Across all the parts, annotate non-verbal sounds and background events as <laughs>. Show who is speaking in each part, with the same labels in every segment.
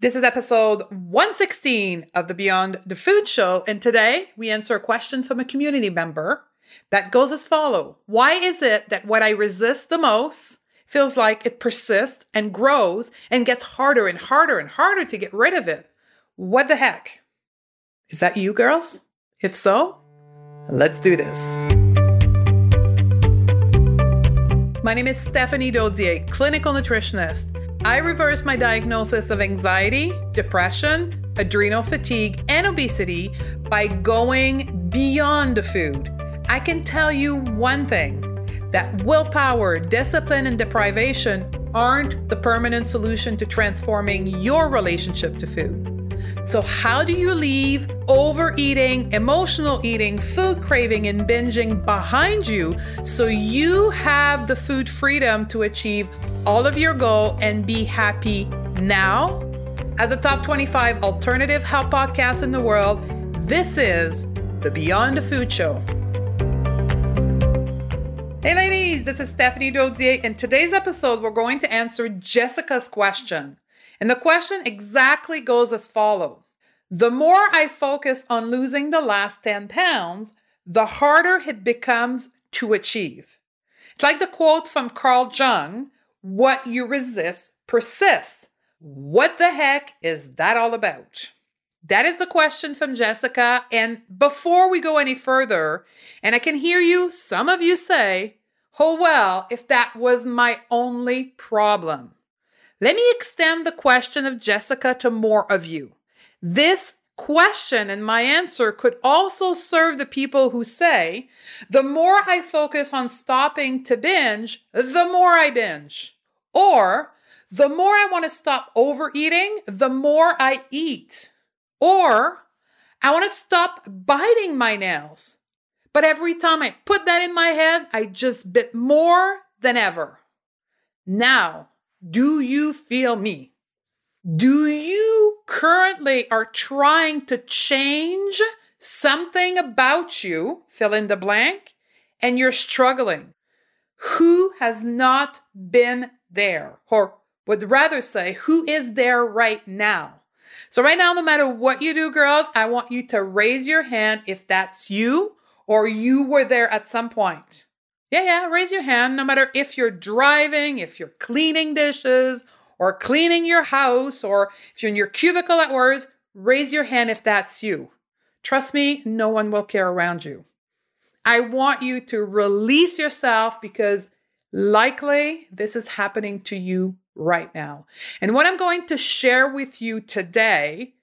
Speaker 1: This is episode 116 of the Beyond the Food Show, and today we answer a question from a community member that goes as follow. Why is it that what I resist the most feels like it persists and grows and gets harder and harder and harder to get rid of it? What the heck? Is that you, girls? If so, let's do this. My name is Stephanie Dodier, clinical nutritionist. I reversed my diagnosis of anxiety, depression, adrenal fatigue, and obesity by going beyond the food. I can tell you one thing that willpower, discipline, and deprivation aren't the permanent solution to transforming your relationship to food. So, how do you leave overeating, emotional eating, food craving, and binging behind you so you have the food freedom to achieve all of your goal and be happy now? As a top 25 alternative health podcast in the world, this is the Beyond the Food Show. Hey, ladies, this is Stephanie Dodier. In today's episode, we're going to answer Jessica's question. And the question exactly goes as follows The more I focus on losing the last 10 pounds, the harder it becomes to achieve. It's like the quote from Carl Jung what you resist persists. What the heck is that all about? That is a question from Jessica. And before we go any further, and I can hear you, some of you say, oh, well, if that was my only problem. Let me extend the question of Jessica to more of you. This question and my answer could also serve the people who say, the more I focus on stopping to binge, the more I binge. Or, the more I want to stop overeating, the more I eat. Or, I want to stop biting my nails. But every time I put that in my head, I just bit more than ever. Now, do you feel me? Do you currently are trying to change something about you, fill in the blank, and you're struggling? Who has not been there? Or would rather say, who is there right now? So, right now, no matter what you do, girls, I want you to raise your hand if that's you or you were there at some point. Yeah, yeah, raise your hand no matter if you're driving, if you're cleaning dishes, or cleaning your house, or if you're in your cubicle at work, raise your hand if that's you. Trust me, no one will care around you. I want you to release yourself because likely this is happening to you right now. And what I'm going to share with you today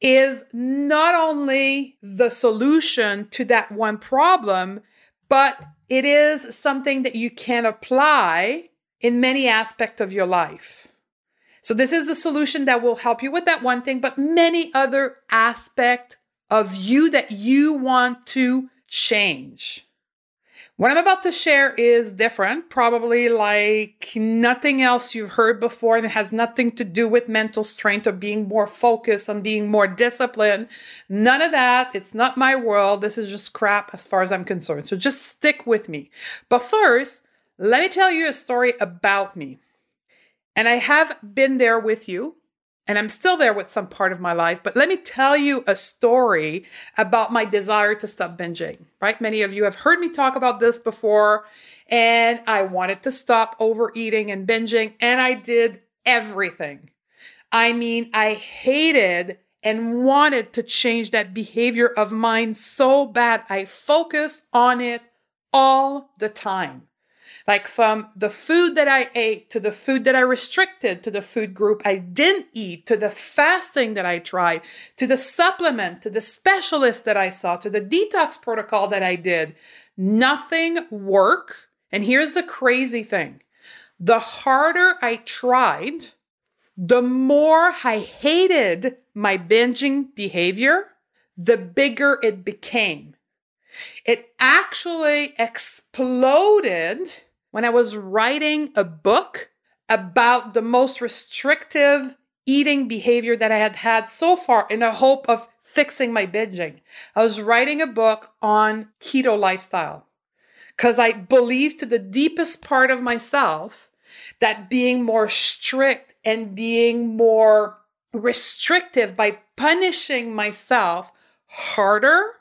Speaker 1: is not only the solution to that one problem, but it is something that you can apply in many aspects of your life. So this is a solution that will help you with that one thing, but many other aspect of you that you want to change. What I'm about to share is different, probably like nothing else you've heard before, and it has nothing to do with mental strength or being more focused on being more disciplined. None of that. It's not my world. This is just crap as far as I'm concerned. So just stick with me. But first, let me tell you a story about me. And I have been there with you and I'm still there with some part of my life. But let me tell you a story about my desire to stop binging, right? Many of you have heard me talk about this before, and I wanted to stop overeating and binging, and I did everything. I mean, I hated and wanted to change that behavior of mine so bad. I focused on it all the time. Like from the food that I ate to the food that I restricted to the food group I didn't eat to the fasting that I tried to the supplement to the specialist that I saw to the detox protocol that I did. Nothing worked. And here's the crazy thing the harder I tried, the more I hated my binging behavior, the bigger it became. It actually exploded when I was writing a book about the most restrictive eating behavior that I had had so far in the hope of fixing my binging. I was writing a book on keto lifestyle because I believed to the deepest part of myself that being more strict and being more restrictive, by punishing myself harder,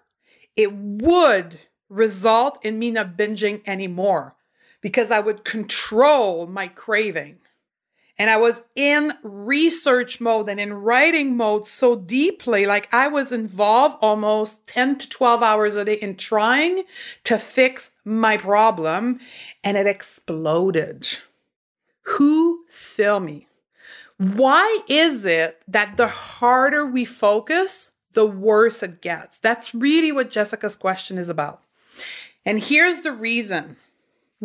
Speaker 1: it would result in me not binging anymore because I would control my craving. And I was in research mode and in writing mode so deeply, like I was involved almost 10 to 12 hours a day in trying to fix my problem, and it exploded. Who feel me? Why is it that the harder we focus, the worse it gets? That's really what Jessica's question is about. And here's the reason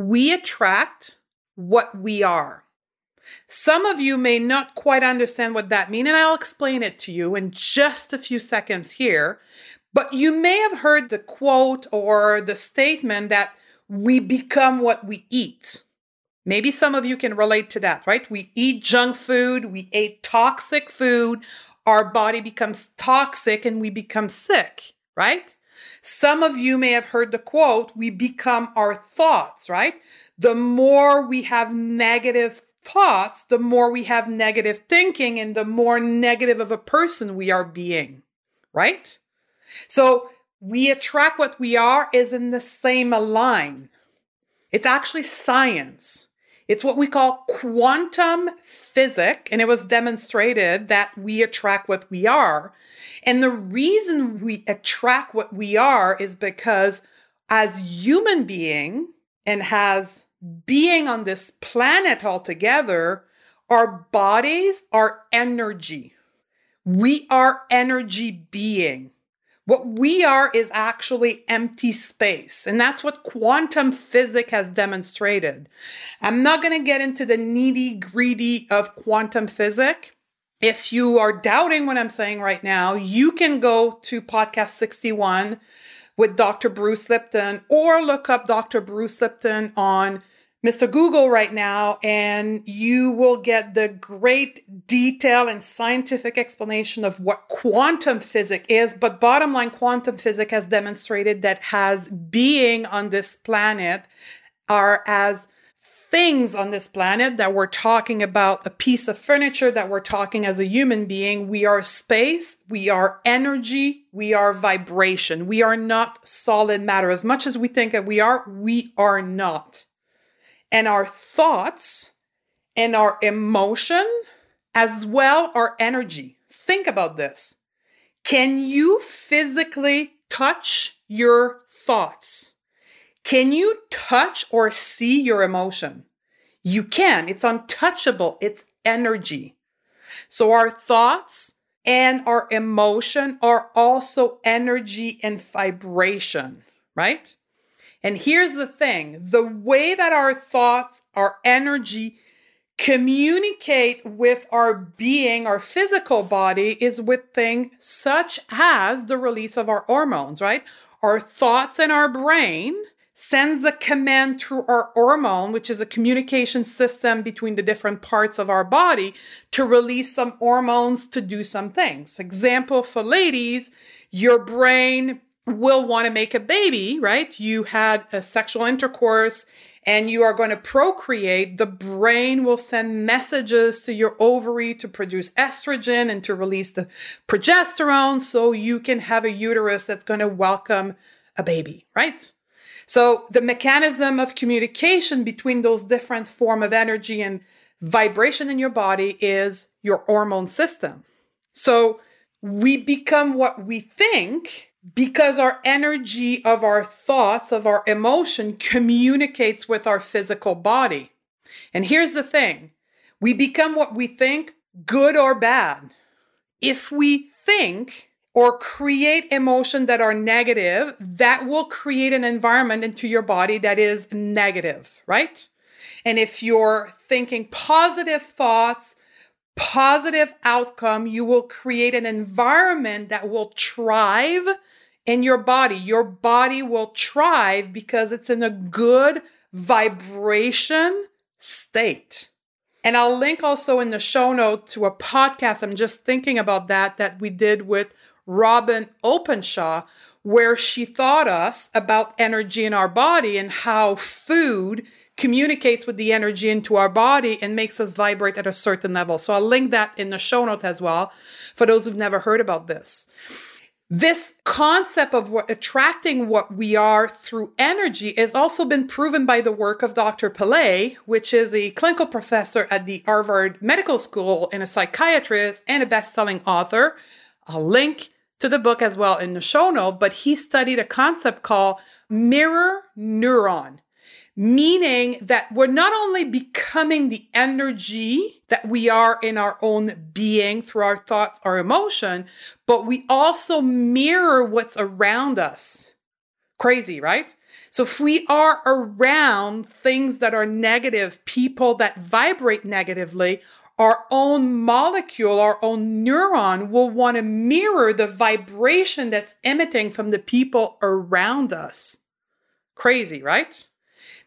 Speaker 1: we attract what we are. Some of you may not quite understand what that means, and I'll explain it to you in just a few seconds here. But you may have heard the quote or the statement that we become what we eat. Maybe some of you can relate to that, right? We eat junk food, we ate toxic food, our body becomes toxic and we become sick, right? Some of you may have heard the quote, we become our thoughts, right? The more we have negative thoughts, the more we have negative thinking and the more negative of a person we are being, right? So we attract what we are is in the same line. It's actually science. It's what we call quantum physics, and it was demonstrated that we attract what we are. And the reason we attract what we are is because as human being and has being on this planet altogether, our bodies are energy. We are energy being. What we are is actually empty space. And that's what quantum physics has demonstrated. I'm not going to get into the needy, greedy of quantum physics. If you are doubting what I'm saying right now, you can go to podcast 61 with Dr. Bruce Lipton or look up Dr. Bruce Lipton on Mr. Google right now, and you will get the great detail and scientific explanation of what quantum physics is. But bottom line, quantum physics has demonstrated that has being on this planet are as things on this planet that we're talking about a piece of furniture that we're talking as a human being we are space we are energy we are vibration we are not solid matter as much as we think that we are we are not and our thoughts and our emotion as well our energy. Think about this. Can you physically touch your thoughts? Can you touch or see your emotion? You can. It's untouchable. It's energy. So our thoughts and our emotion are also energy and vibration, right? And here's the thing the way that our thoughts, our energy, communicate with our being, our physical body, is with things such as the release of our hormones, right? Our thoughts and our brain sends a command through our hormone, which is a communication system between the different parts of our body, to release some hormones to do some things. Example for ladies, your brain will want to make a baby, right? You had a sexual intercourse and you are going to procreate, the brain will send messages to your ovary to produce estrogen and to release the progesterone so you can have a uterus that's going to welcome a baby, right? So the mechanism of communication between those different form of energy and vibration in your body is your hormone system. So we become what we think because our energy of our thoughts, of our emotion communicates with our physical body. And here's the thing we become what we think, good or bad. If we think or create emotions that are negative, that will create an environment into your body that is negative, right? And if you're thinking positive thoughts, positive outcome, you will create an environment that will thrive in your body. Your body will thrive because it's in a good vibration state. And I'll link also in the show note to a podcast. I'm just thinking about that, that we did with Robyn Openshaw, where she taught us about energy in our body and how food communicates with the energy into our body and makes us vibrate at a certain level. So I'll link that in the show note as well for those who've never heard about this. This concept of what, attracting what we are through energy has also been proven by the work of Dr. Pillay, which is a clinical professor at the Harvard Medical School and a psychiatrist and a best-selling author. I'll link to the book as well in the show note, but he studied a concept called mirror neuron meaning that we're not only becoming the energy that we are in our own being through our thoughts, our emotion, but we also mirror what's around us. Crazy, right? So if we are around things that are negative, people that vibrate negatively, our own molecule, our own neuron will want to mirror the vibration that's emitting from the people around us. Crazy, right?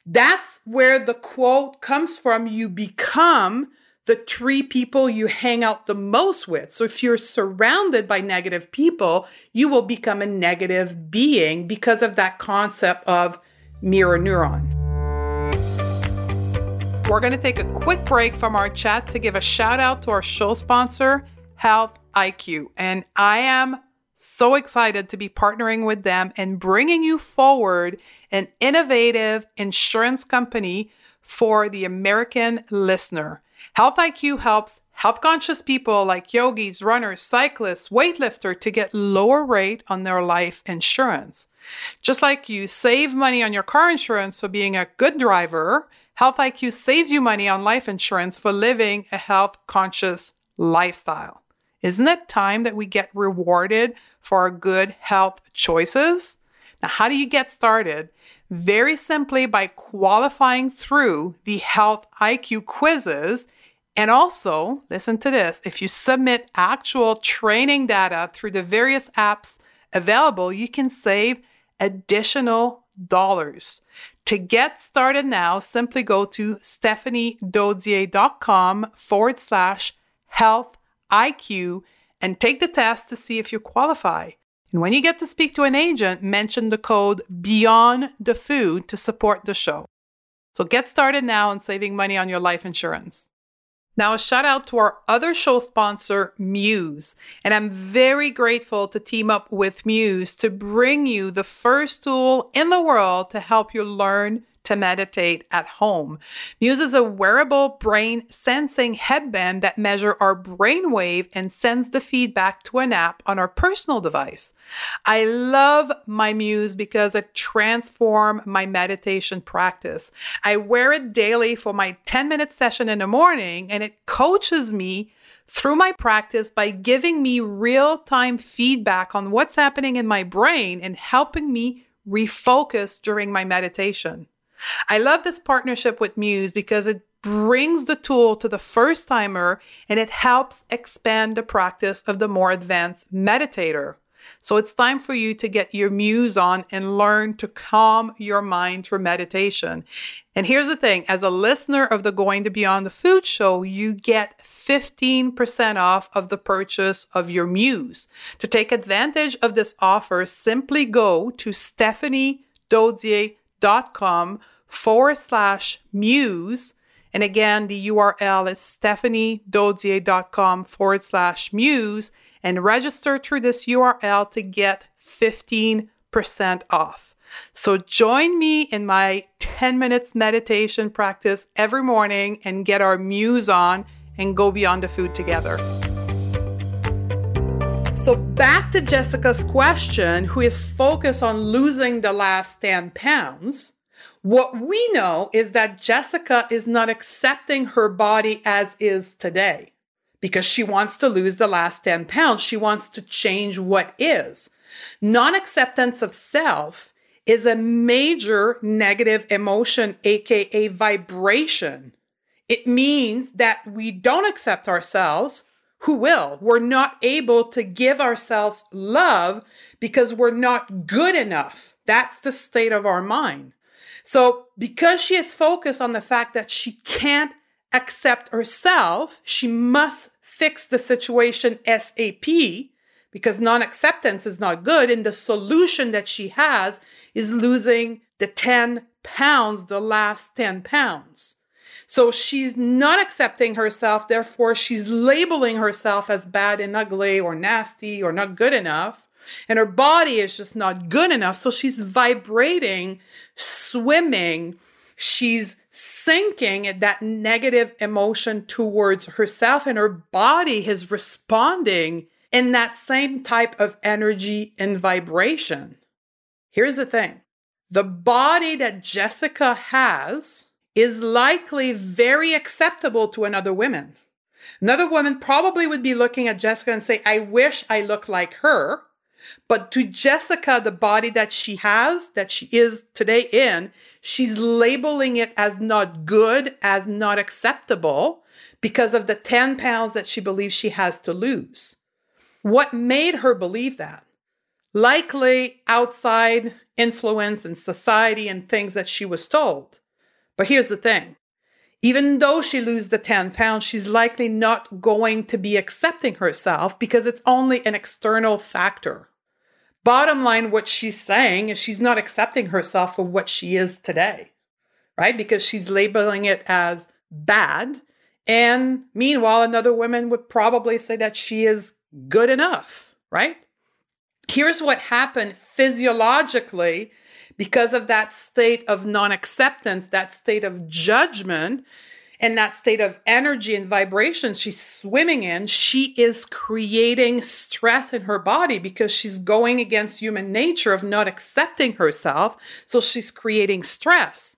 Speaker 1: That's where the quote comes from. You become the three people you hang out the most with. So if you're surrounded by negative people, you will become a negative being because of that concept of mirror neuron. We're going to take a quick break from our chat to give a shout out to our show sponsor, Health IQ. And I am so excited to be partnering with them and bringing you forward an innovative insurance company for the American listener. Health IQ helps health conscious people like yogis, runners, cyclists, weightlifters to get lower rate on their life insurance. Just like you save money on your car insurance for being a good driver, Health IQ saves you money on life insurance for living a health conscious lifestyle. Isn't it time that we get rewarded for our good health choices? Now, how do you get started? Very simply by qualifying through the Health IQ quizzes. And also, listen to this if you submit actual training data through the various apps available, you can save additional dollars. To get started now, simply go to stephaniedodier.com forward slash health IQ and take the test to see if you qualify. And when you get to speak to an agent, mention the code Beyond the Food to support the show. So get started now on saving money on your life insurance. Now, a shout out to our other show sponsor, Muse. And I'm very grateful to team up with Muse to bring you the first tool in the world to help you learn to meditate at home. Muse is a wearable brain sensing headband that measures our brainwave and sends the feedback to an app on our personal device. I love my Muse because it transforms my meditation practice. I wear it daily for my 10 minute session in the morning and it coaches me through my practice by giving me real time feedback on what's happening in my brain and helping me refocus during my meditation. I love this partnership with Muse because it brings the tool to the first timer and it helps expand the practice of the more advanced meditator. So it's time for you to get your muse on and learn to calm your mind through meditation. And here's the thing as a listener of the Going to Beyond the Food show, you get 15% off of the purchase of your muse. To take advantage of this offer, simply go to stephaniedodier.com forward slash muse. And again, the URL is stephaniedodier.com forward slash muse and register through this URL to get 15% off. So join me in my 10 minutes meditation practice every morning and get our muse on and go beyond the food together. So, back to Jessica's question, who is focused on losing the last 10 pounds. What we know is that Jessica is not accepting her body as is today because she wants to lose the last 10 pounds. She wants to change what is. Non acceptance of self is a major negative emotion, aka vibration. It means that we don't accept ourselves. Who will? We're not able to give ourselves love because we're not good enough. That's the state of our mind. So, because she is focused on the fact that she can't accept herself, she must fix the situation SAP because non acceptance is not good. And the solution that she has is losing the 10 pounds the last 10 pounds. So she's not accepting herself, therefore, she's labeling herself as bad and ugly or nasty or not good enough. And her body is just not good enough. So she's vibrating, swimming, she's sinking that negative emotion towards herself, and her body is responding in that same type of energy and vibration. Here's the thing the body that Jessica has is likely very acceptable to another woman. Another woman probably would be looking at Jessica and say, I wish I looked like her. But to Jessica, the body that she has, that she is today in, she's labeling it as not good, as not acceptable because of the 10 pounds that she believes she has to lose. What made her believe that? Likely outside influence and society and things that she was told. But here's the thing even though she loses the 10 pounds, she's likely not going to be accepting herself because it's only an external factor. Bottom line, what she's saying is she's not accepting herself for what she is today, right? Because she's labeling it as bad. And meanwhile, another woman would probably say that she is good enough, right? Here's what happened physiologically because of that state of non acceptance, that state of judgment, and that state of energy and vibration she's swimming in, she is creating stress in her body because she's going against human nature of not accepting herself. So she's creating stress.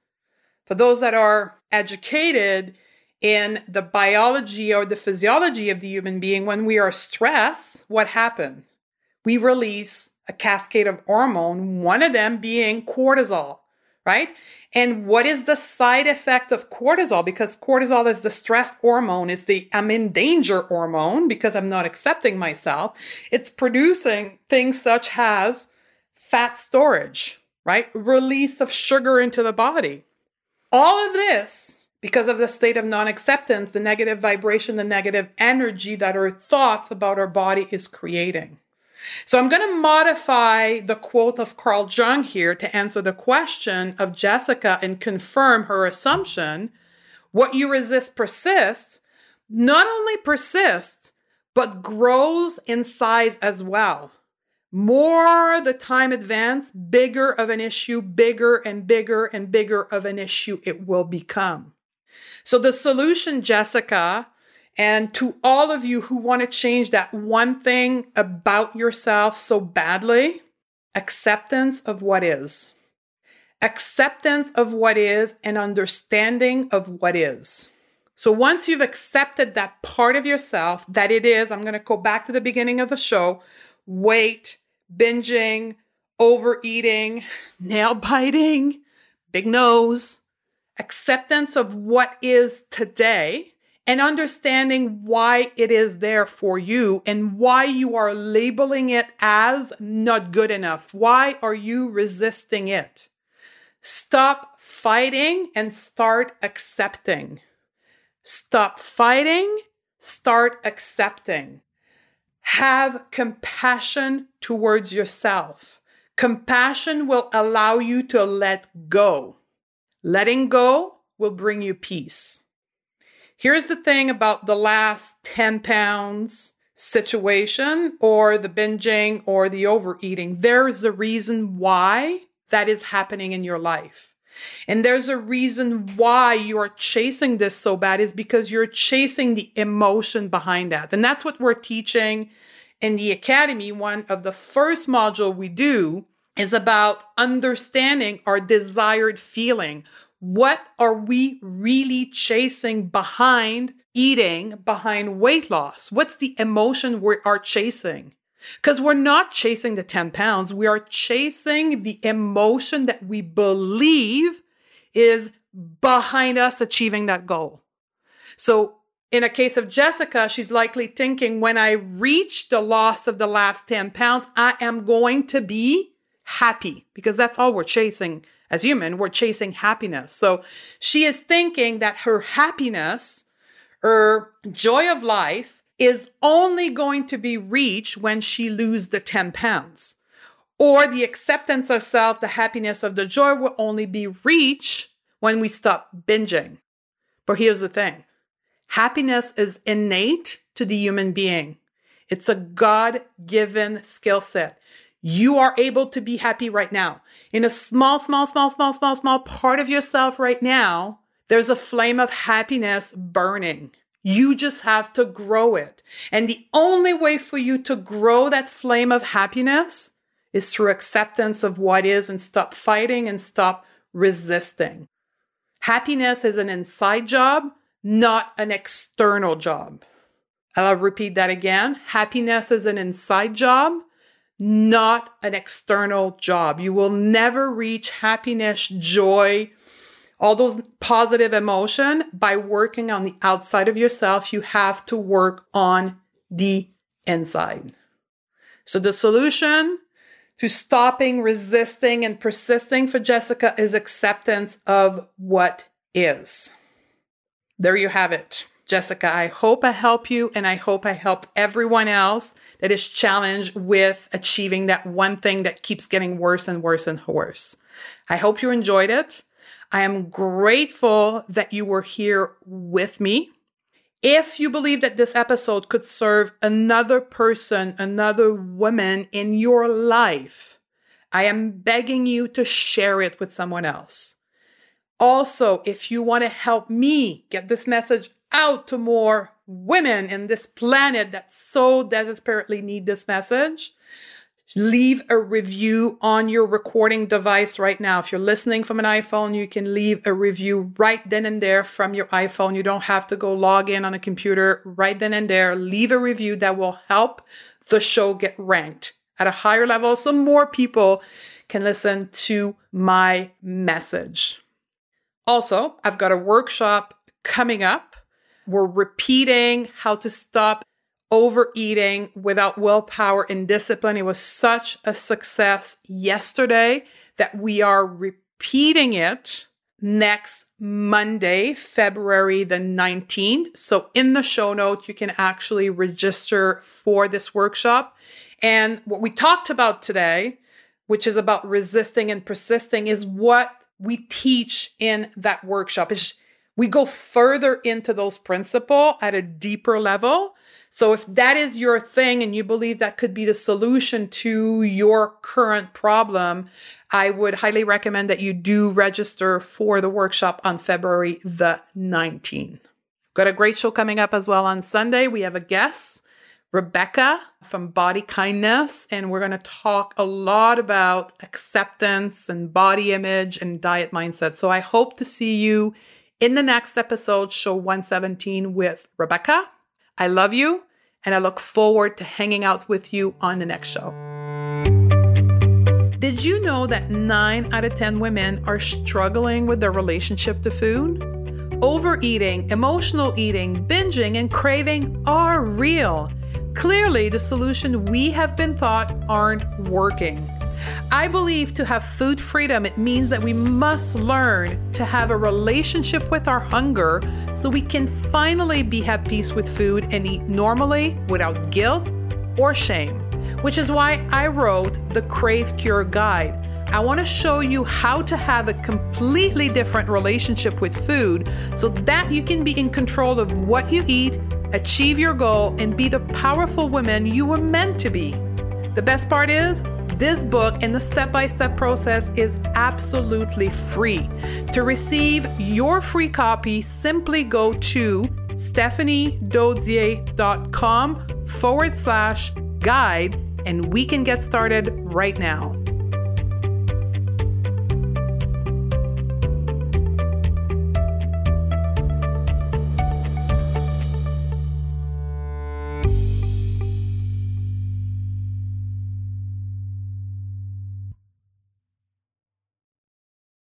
Speaker 1: For those that are educated in the biology or the physiology of the human being, when we are stressed, what happens? We release a cascade of hormone, one of them being cortisol right? And what is the side effect of cortisol? Because cortisol is the stress hormone, it's the I'm in danger hormone because I'm not accepting myself. It's producing things such as fat storage, right? Release of sugar into the body. All of this because of the state of non acceptance, the negative vibration, the negative energy that our thoughts about our body is creating. So I'm going to modify the quote of Carl Jung here to answer the question of Jessica and confirm her assumption. What you resist persists, not only persists, but grows in size as well. More the time advance, bigger of an issue, bigger and bigger and bigger of an issue it will become. So the solution, Jessica, and to all of you who want to change that one thing about yourself so badly, acceptance of what is. Acceptance of what is and understanding of what is. So once you've accepted that part of yourself, that it is, I'm going to go back to the beginning of the show weight, binging, overeating, <laughs> nail biting, big nose, acceptance of what is today and understanding why it is there for you and why you are labeling it as not good enough. Why are you resisting it? Stop fighting and start accepting. Stop fighting, start accepting. Have compassion towards yourself. Compassion will allow you to let go. Letting go will bring you peace. Here's the thing about the last 10 pounds situation or the binging or the overeating. There's a reason why that is happening in your life. And there's a reason why you are chasing this so bad is because you're chasing the emotion behind that. And that's what we're teaching in the academy. One of the first module we do is about understanding our desired feeling. What are we really chasing behind eating, behind weight loss? What's the emotion we are chasing? Because we're not chasing the 10 pounds, we are chasing the emotion that we believe is behind us achieving that goal. So, in a case of Jessica, she's likely thinking, when I reach the loss of the last 10 pounds, I am going to be happy because that's all we're chasing as human, we're chasing happiness. So she is thinking that her happiness, her joy of life, is only going to be reached when she loses the 10 pounds. or the acceptance of self, the happiness of the joy will only be reached when we stop binging. But here's the thing happiness is innate to the human being, it's a God given skill set. You are able to be happy right now. In a small, small, small, small, small, small part of yourself right now, there's a flame of happiness burning. You just have to grow it. And the only way for you to grow that flame of happiness is through acceptance of what is and stop fighting and stop resisting. Happiness is an inside job, not an external job. I'll repeat that again. Happiness is an inside job, not an external job. You will never reach happiness, joy, all those positive emotion by working on the outside of yourself. You have to work on the inside. So the solution to stopping, resisting, and persisting for Jessica is acceptance of what is. There you have it. Jessica, I hope I help you and I hope I help everyone else that is challenged with achieving that one thing that keeps getting worse and worse and worse. I hope you enjoyed it. I am grateful that you were here with me. If you believe that this episode could serve another person, another woman in your life, I am begging you to share it with someone else. Also, if you want to help me get this message out to more women in this planet that so desperately need this message, leave a review on your recording device right now. If you're listening from an iPhone, you can leave a review right then and there from your iPhone. You don't have to go log in on a computer right then and there. Leave a review that will help the show get ranked at a higher level so more people can listen to my message. Also, I've got a workshop coming up. We're repeating how to stop overeating without willpower and discipline. It was such a success yesterday that we are repeating it next Monday, February the 19th. So in the show note, you can actually register for this workshop. And what we talked about today, which is about resisting and persisting, is what we teach in that workshop. It's, we go further into those principles at a deeper level. So if that is your thing and you believe that could be the solution to your current problem, I would highly recommend that you do register for the workshop on February the 19th. Got a great show coming up as well on Sunday. We have a guest Rebecca from Body Kindness, and we're going to talk a lot about acceptance and body image and diet mindset. So I hope to see you in the next episode, show 117 with Rebecca. I love you, and I look forward to hanging out with you on the next show. Did you know that 9 out of 10 women are struggling with their relationship to food? Overeating, emotional eating, binging, and craving are real. Clearly, the solution we have been taught aren't working. I believe to have food freedom, it means that we must learn to have a relationship with our hunger so we can finally be at peace with food and eat normally without guilt or shame. Which is why I wrote the Crave Cure Guide. I want to show you how to have a completely different relationship with food so that you can be in control of what you eat achieve your goal, and be the powerful woman you were meant to be. The best part is, this book and the step by step process is absolutely free. To receive your free copy, simply go to stephaniedodier.com forward slash guide and we can get started right now.